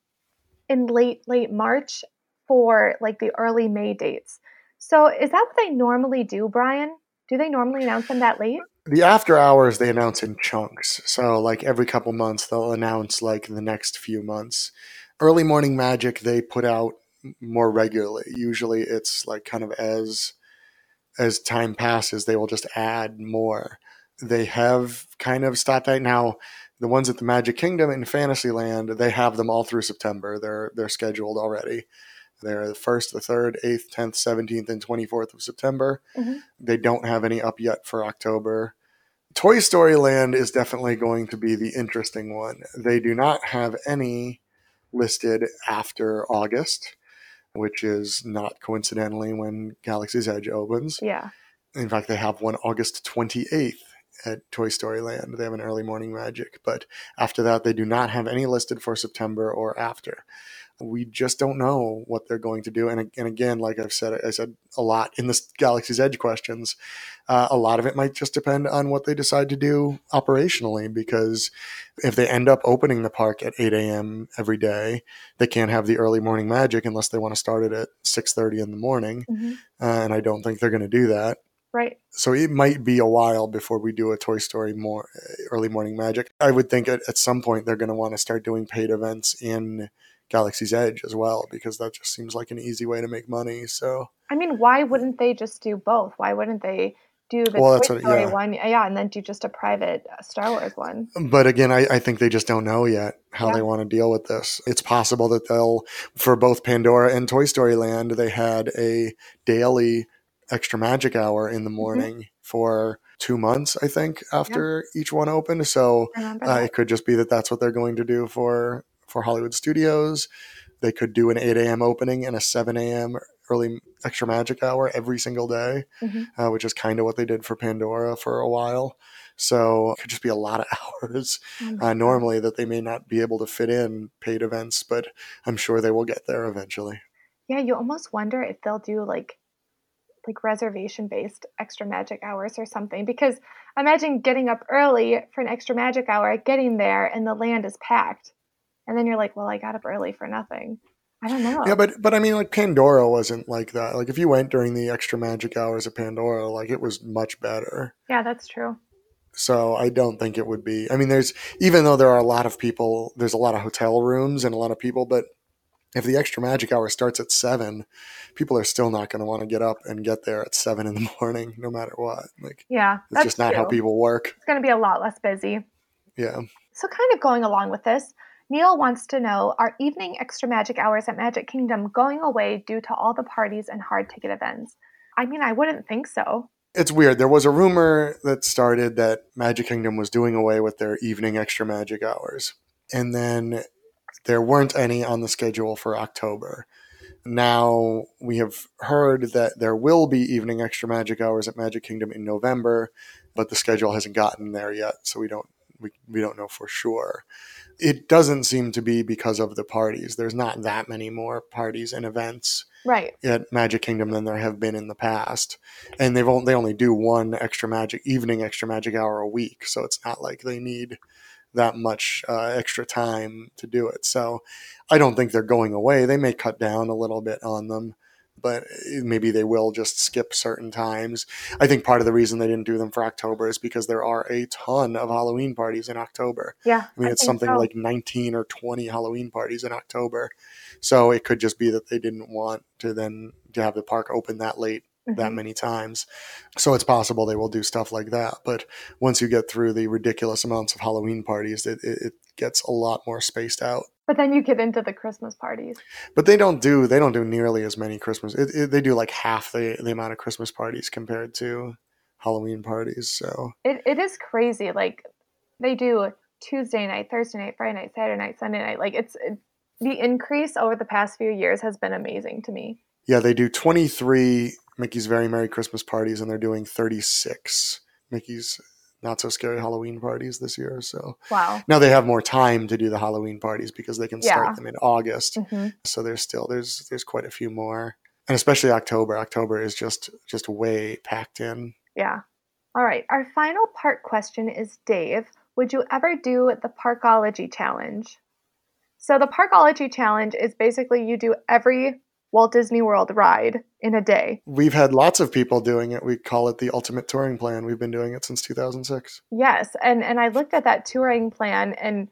in late, late March for like the early May dates. So is that what they normally do, Brian? Do they normally announce them that late? the after hours they announce in chunks. So like every couple months they'll announce like the next few months. Early morning magic they put out more regularly. Usually it's like kind of as as time passes they will just add more. They have kind of stopped that now. The ones at the Magic Kingdom and Fantasyland, they have them all through September. They're they're scheduled already. They're the first, the third, eighth, tenth, seventeenth, and twenty fourth of September. Mhm. They don't have any up yet for October. Toy Story Land is definitely going to be the interesting one. They do not have any listed after August, which is not coincidentally when Galaxy's Edge opens. Yeah. In fact, they have one August 28th at Toy Story Land. They have an early morning magic, but after that, they do not have any listed for September or after. We just don't know what they're going to do. And, and again, like I've said, I said a lot in this Galaxy's Edge questions. Uh, a lot of it might just depend on what they decide to do operationally, because if they end up opening the park at 8 a.m. every day, they can't have the early morning magic unless they want to start it at 6:30 in the morning. Mhm. Uh, and I don't think they're going to do that Right. so it might be a while before we do a Toy Story more early morning magic. I would think at, at some point they're going to want to start doing paid events in Galaxy's Edge as well because that just seems like an easy way to make money. So I mean, why wouldn't they just do both? Why wouldn't they do the Well, Toy that's what- Story yeah. one, yeah, and then do just a private uh, Star Wars one? but again, I, I think they just don't know yet how Yeah. they want to deal with this. It's possible that they'll, for both Pandora and Toy Story Land, they had a daily extra magic hour in the morning for two months, I think, after each one opened. So Uh, it could just be that that's what they're going to do for for Hollywood Studios. They could do an 8 a.m. opening and a 7 a.m. early extra magic hour every single day, Mhm. uh, which is kind of what they did for Pandora for a while. So it could just be a lot of hours my uh, normally that they may not be able to fit in paid events, but I'm sure they will get there eventually. Yeah, you almost wonder if they'll do like like reservation based extra magic hours or something because imagine getting up early for an extra magic hour, getting there and the land is packed. And then you're like, well, I got up early for nothing. I don't know. Yeah, but but I mean, like Pandora wasn't like that. Like if you went during the extra magic hours of Pandora, like it was much better. yeah, that's true. So I don't think it would be. I mean, there's even though there are a lot of people, there's a lot of hotel rooms and a lot of people, but if the extra magic hour starts at seven, people are still not going to want to get up and get there at seven in the morning, no matter what. Like Yeah, it's that's just not how people work. It's going to be a lot less busy. Yeah. So, kind of going along with this, Neil wants to know Are evening extra magic hours at Magic Kingdom going away due to all the parties and hard ticket events? I mean, I wouldn't think so. It's weird. There was a rumor that started that Magic Kingdom was doing away with their evening extra magic hours. And then there weren't any on the schedule for October. Now we have heard that there will be evening extra magic hours at Magic Kingdom in November, but the schedule hasn't gotten there yet, so we don't we, we don't know for sure. It doesn't seem to be because of the parties. There's not that many more parties and events Right. at Magic Kingdom than there have been in the past, and they've only, they only do one extra magic evening extra magic hour a week, so it's not like they need that much uh, extra time to do it. So I don't think they're going away. They may cut down a little bit on them, but maybe they will just skip certain times. I think part of the reason they didn't do them for October is because there are a ton of Halloween parties in October. Yeah. I mean, it's something so. like 19 or 20 Halloween parties in October. So it could just be that they didn't want to then to have the park open that late that Mhm. many times. So it's possible they will do stuff like that. But once you get through the ridiculous amounts of Halloween parties, it, it, it gets a lot more spaced out. But then you get into the Christmas parties. But they don't do they don't do nearly as many Christmas. It, it, they do like half the the amount of Christmas parties compared to Halloween parties. So It, it is crazy. Like, they do Tuesday night, Thursday night, Friday night, Saturday night, Sunday night. Like, it's it, the increase over the past few years has been amazing to me. Yeah, they do 23 Mickey's Very Merry Christmas parties, and they're doing 36 Mickey's Not So Scary Halloween parties this year. So Wow. now they have more time to do the Halloween parties because they can start Yeah. them in August. hmm So there's still there's there's quite a few more, and especially October. October is just just way packed in. Yeah. All right. Our final part question is Dave, would you ever do the Parkology Challenge? So, the Parkology Challenge is basically you do every Walt Disney World ride in a day. We've had lots of people doing it. We call it the Ultimate Touring Plan. We've been doing it since 2006. Yes. And, and I looked at that touring plan, and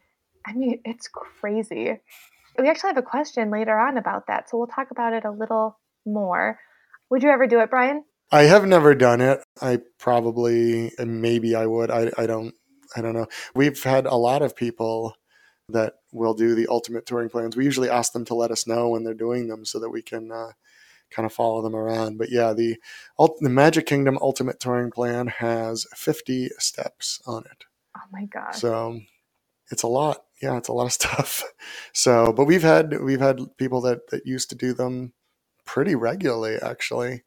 I mean, it's crazy. We actually have a question later on about that. So, we'll talk about it a little more. Would you ever do it, Brian? I have never done it. I probably maybe I would. I I don't I don't know. We've had a lot of people that will do the ultimate touring plans. We usually ask them to let us know when they're doing them so that we can uh, kind of follow them around. But yeah, the the Magic Kingdom Ultimate Touring Plan has 50 steps on it. Oh my god! So it's a lot. Yeah, it's a lot of stuff. So, but we've had we've had people that that used to do them pretty regularly actually.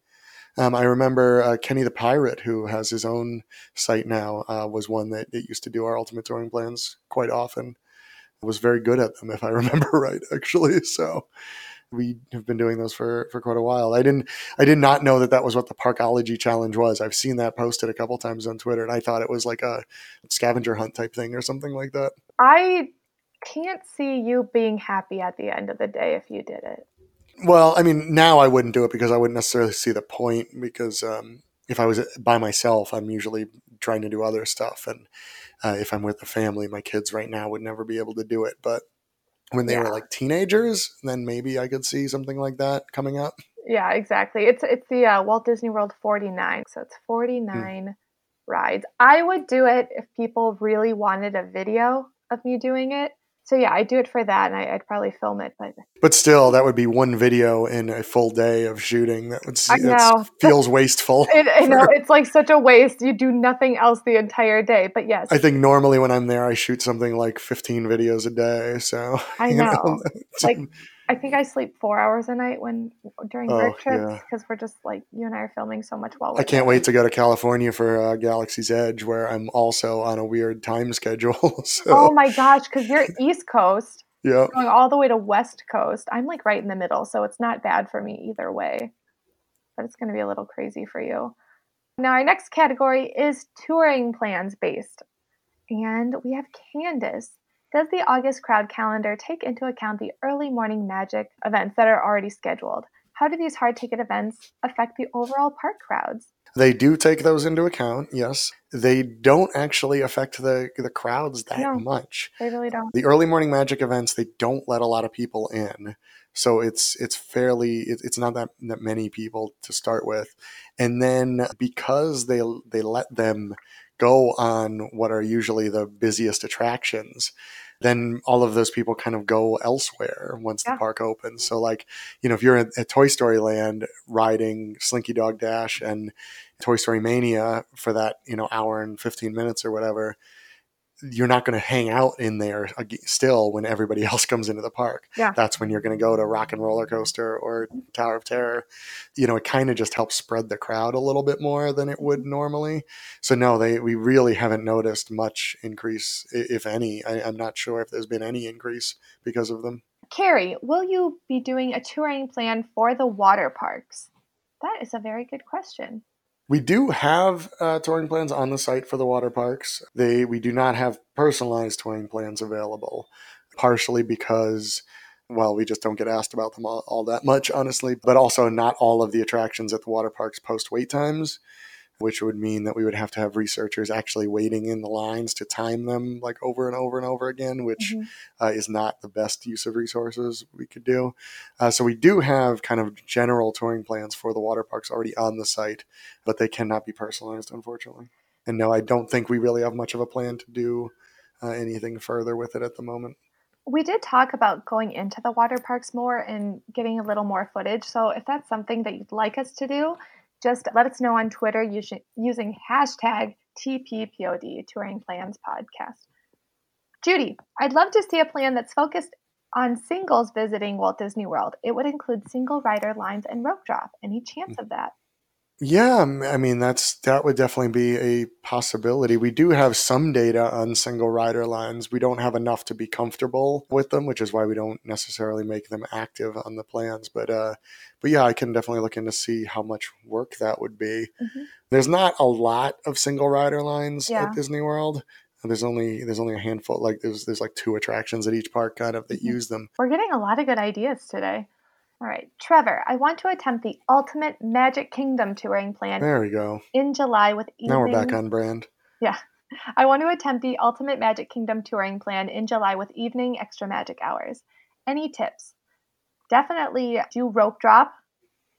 Um, I remember uh, Kenny the Pirate, who has his own site now, uh, was one that, that used to do our ultimate touring plans quite often. Was very good at them, if I remember right, actually. So we have been doing those for, for quite a while. I didn't, I did not know that that was what the Parkology Challenge was. I've seen that posted a couple times on Twitter, and I thought it was like a scavenger hunt type thing or something like that. I can't see you being happy at the end of the day if you did it. Well, I mean, now I wouldn't do it because I wouldn't necessarily see the point. Because um, if I was by myself, I'm usually trying to do other stuff, and uh, if I'm with the family, my kids right now would never be able to do it. But when they Yeah. were like teenagers, then maybe I could see something like that coming up. Yeah, exactly. It's it's the uh, Walt Disney World 49. So it's 49 rides. I would do it if people really wanted a video of me doing it. So yeah, I'd do it for that and I, I'd probably film it. But But still, that would be one video in a full day of shooting. That would I know. feels wasteful. it, I know it's like such a waste. You do nothing else the entire day. But yes, I think normally when I'm there, I shoot something like 15 videos a day. So I you know. Like, I think I sleep four hours a night when during Oh, work trips yeah. because we're just like you and I are filming so much while we're I can't wait to go to California for uh, Galaxy's Edge, where I'm also on a weird time schedule. so, Oh my gosh, because you're East Coast. yeah. going all the way to West Coast. I'm like right in the middle, so it's not bad for me either way. But it's going to be a little crazy for you. Now, our next category is touring plans based. And we have Candace. Does the August crowd calendar take into account the early morning magic events that are already scheduled? How do these hard ticket events affect the overall park crowds? They do take those into account, yes. They don't actually affect the the crowds that No. much. They really don't. The early morning magic events, they don't let a lot of people in. So it's it's fairly it, it's not that, that many people to start with. And then because they they let them go on what are usually the busiest attractions, then all of those people kind of go elsewhere once Yeah. the park opens. So like, you know, if you're at, at Toy Story Land riding Slinky Dog Dash and Toy Story Mania for that, you know, hour and 15 minutes or whatever, you're not going to hang out in there still when everybody else comes into the park. Yeah. That's when you're going to go to Rock and Roller Coaster or Tower of Terror. You know, it kind of just helps spread the crowd a little bit more than it would normally. So no, they we really haven't noticed much increase, if any. I, I'm not sure if there's been any increase because of them. Carrie, will you be doing a touring plan for the water parks? That is a very good question. We do have uh, touring plans on the site for the water parks. They we do not have personalized touring plans available, partially because well, we just don't get asked about them all, all that much, honestly. But also, not all of the attractions at the water parks post wait times, which would mean that we would have to have researchers actually waiting in the lines to time them like over and over and over again, which Mhm. uh, is not the best use of resources we could do. Uh, so we do have kind of general touring plans for the water parks already on the site, but they cannot be personalized, unfortunately. And no, I don't think we really have much of a plan to do uh, anything further with it at the moment. We did talk about going into the water parks more and getting a little more footage. So if that's something that you'd like us to do, just let us know on Twitter using, hashtag TPPOD, Touring Plans Podcast. Judy, I'd love to see a plan that's focused on singles visiting Walt Disney World. It would include single rider lines and rope drop. Any chance mm. of that? Yeah, I mean that's that would definitely be a possibility. We do have some data on single rider lines. We don't have enough to be comfortable with them, which is why we don't necessarily make them active on the plans. But uh, but yeah, I can definitely look into see how much work that would be. Mhm. There's not a lot of single rider lines Yeah. at Disney World. There's only there's only a handful. Like there's there's like two attractions at each park kind of that Mhm. use them. We're getting a lot of good ideas today. All right, Trevor, I want to attempt the ultimate Magic Kingdom touring plan There we go. in July with evening. Now we're back on brand. Yeah. I want to attempt the ultimate Magic Kingdom touring plan in July with evening extra magic hours. Any tips? Definitely do rope drop.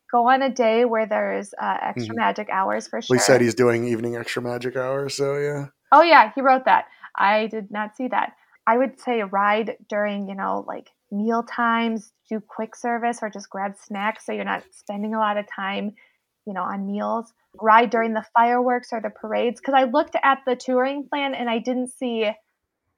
Go on a day where there's uh, extra Mhm. magic hours for sure. We said he's doing evening extra magic hours, so yeah. Oh yeah, he wrote that. I did not see that. I would say ride during, you know, like meal times, do quick service or just grab snacks so you're not spending a lot of time, you know, on meals. Ride during the fireworks or the parades cuz I looked at the touring plan and I didn't see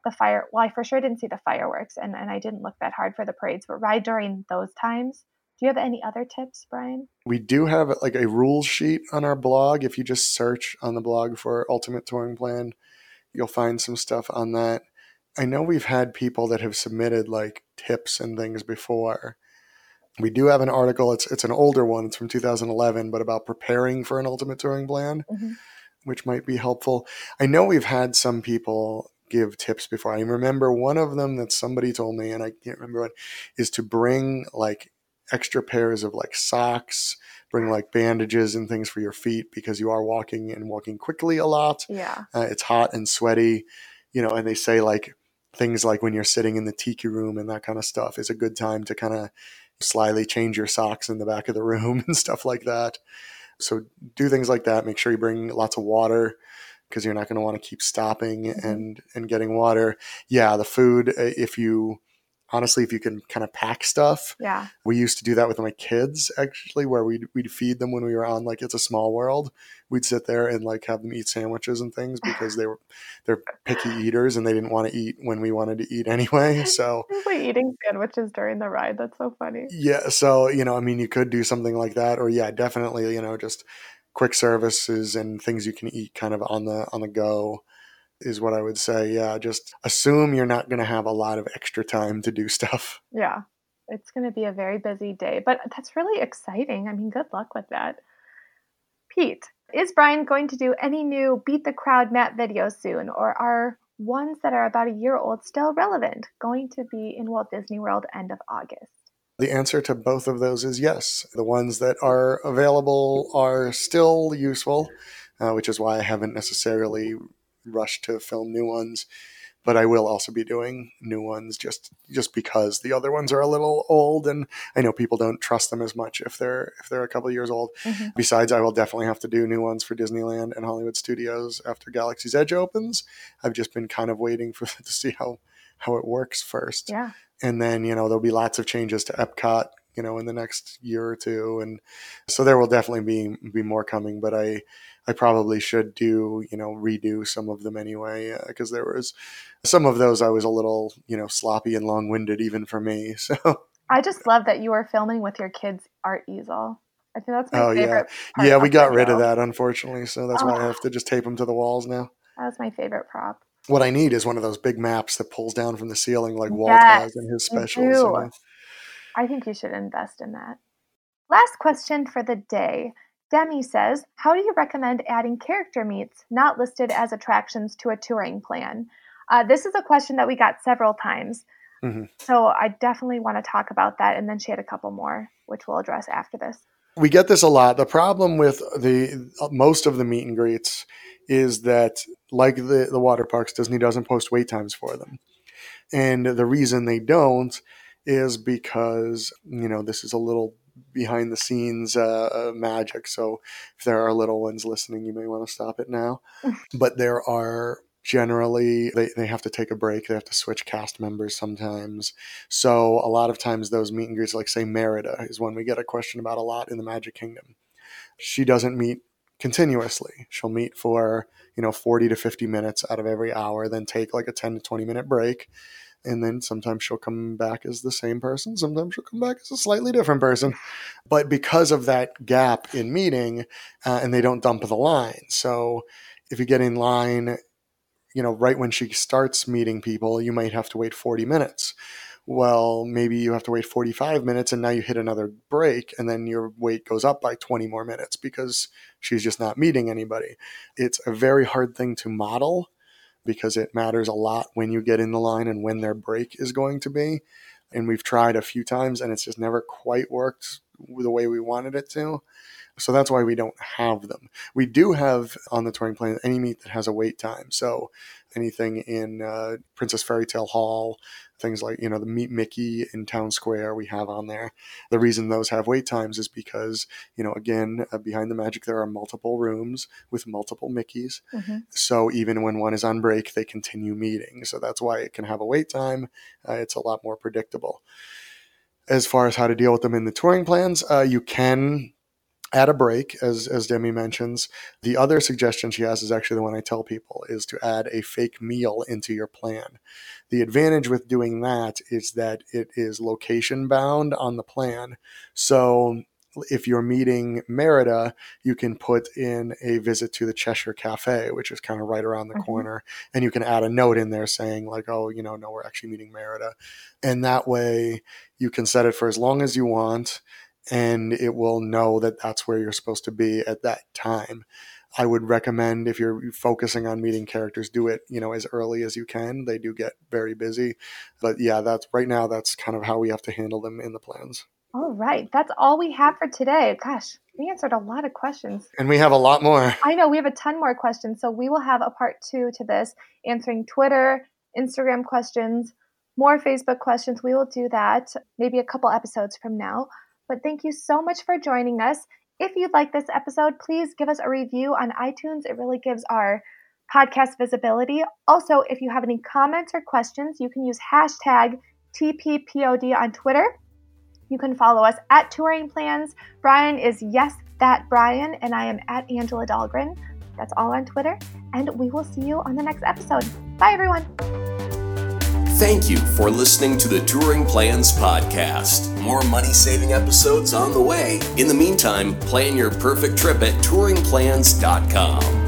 the fire well, I for sure didn't see the fireworks and, and I didn't look that hard for the parades, but ride during those times. Do you have any other tips, Brian? We do have like a rules sheet on our blog. If you just search on the blog for Ultimate Touring Plan, you'll find some stuff on that. I know we've had people that have submitted like tips and things before. We do have an article. It's it's an older one. It's from 2011, but about preparing for an ultimate touring plan, Mhm. which might be helpful. I know we've had some people give tips before. I remember one of them that somebody told me, and I can't remember what, is to bring like extra pairs of like socks, bring like bandages and things for your feet because you are walking and walking quickly a lot. Yeah. Uh, it's hot and sweaty, you know, and they say like things like when you're sitting in the tiki room and that kind of stuff is a good time to kind of slyly change your socks in the back of the room and stuff like that. So do things like that. Make sure you bring lots of water because you're not going to want to keep stopping Mhm. and and getting water. Yeah, the food uh, if you honestly if you can kind of pack stuff Yeah. we used to do that with my kids actually where we'd, we'd feed them when we were on like it's a small world we'd sit there and like have them eat sandwiches and things because they were they're picky eaters and they didn't want to eat when we wanted to eat anyway so Simply eating sandwiches during the ride. That's so funny. yeah so you know i mean you could do something like that or yeah definitely you know just quick services and things you can eat kind of on the on the go is what i would say yeah just assume you're not going to have a lot of extra time to do stuff Yeah. It's going to be a very busy day, but that's really exciting. I mean, good luck with that. Pete, is Brian going to do any new Beat the Crowd map videos soon, or are ones that are about a year old still relevant, going to be in Walt Disney World end of August? The answer to both of those is yes. The ones that are available are still useful, uh, which is why I haven't necessarily rushed to film new ones. But I will also be doing new ones just just because the other ones are a little old, and I know people don't trust them as much if they're if they're a couple years old. Mm-hmm. Besides, I will definitely have to do new ones for Disneyland and Hollywood Studios after Galaxy's Edge opens. I've just been kind of waiting for to see how how it works first. Yeah and then you know there'll be lots of changes to Epcot you know in the next year or two and so there will definitely be be more coming but I I probably should do you know redo some of them anyway because uh, there was some of those I was a little you know sloppy and long-winded even for me so I just love that you are filming with your kids art easel I think that's my oh, favorite yeah yeah we got rid of that unfortunately so that's oh. why I have to just tape them to the walls now that was my favorite prop what I need is one of those big maps that pulls down from the ceiling like Walt yes, has in his specials. I think you should invest in that. Last question for the day. Demi says, How do you recommend adding character meets not listed as attractions to a touring plan? Uh, this is a question that we got several times. Mm-hmm. So I definitely want to talk about that. And then she had a couple more, which we'll address after this. We get this a lot. The problem with the most of the meet and greets is that, like the, the water parks, Disney doesn't post wait times for them. And the reason they don't is because, you know, this is a little behind the scenes uh, uh magic. So if there are little ones listening, you may want to stop it now. but there are generally they, they have to take a break they have to switch cast members sometimes so a lot of times those meet and greets like say merida is one we get a question about a lot in the magic kingdom she doesn't meet continuously. She'll meet for, you know, 40 to 50 minutes out of every hour, then take like a 10 to 20 minute break. And then sometimes she'll come back as the same person. Sometimes she'll come back as a slightly different person. But because of that gap in meeting, uh, and they don't dump the line. So if you get in line, you know, right when she starts meeting people, you might have to wait 40 minutes well, maybe you have to wait 45 minutes and now you hit another break and then your wait goes up by 20 more minutes because she's just not meeting anybody. It's a very hard thing to model because it matters a lot when you get in the line and when their break is going to be. And we've tried a few times and it's just never quite worked the way we wanted it to. So that's why we don't have them. We do have on the touring plan any meet that has a wait time. So anything in uh, Princess Fairy Tale Hall, things like you know the Meet Mickey in Town Square we have on there. The reason those have wait times is because you know again uh, behind the magic there are multiple rooms with multiple Mickeys. Mm-hmm. So even when one is on break, they continue meeting. So that's why it can have a wait time. Uh, it's a lot more predictable. As far as how to deal with them in the touring plans, uh, you can add a break, as as Demi mentions. The other suggestion she has is actually the one I tell people is to add a fake meal into your plan. The advantage with doing that is that it is location bound on the plan. So if you're meeting Merida, you can put in a visit to the Cheshire Cafe, which is kind of right around the mm-hmm. corner, and you can add a note in there saying like, "Oh, you know, no, we're actually meeting Merida," and that way you can set it for as long as you want and it will know that that's where you're supposed to be at that time. I would recommend if you're focusing on meeting characters, do it, you know, as early as you can. They do get very busy. But yeah, that's right now that's kind of how we have to handle them in the plans. All right. That's all we have for today. Gosh, we answered a lot of questions. And we have a lot more. I know we have a ton more questions. So we will have a part two to this, answering Twitter, Instagram questions, more Facebook questions. We will do that maybe a couple episodes from now. But thank you so much for joining us. If you'd like this episode, please give us a review on iTunes. It really gives our podcast visibility. Also, if you have any comments or questions, you can use hashtag TPPOD on Twitter. You can follow us at Touring Plans. Brian is Yes That Brian, and I am at Angela Dahlgren. That's all on Twitter. And we will see you on the next episode. Bye, everyone. Thank you for listening to the Touring Plans Podcast. More money saving episodes on the way. In the meantime, plan your perfect trip at touringplans.com.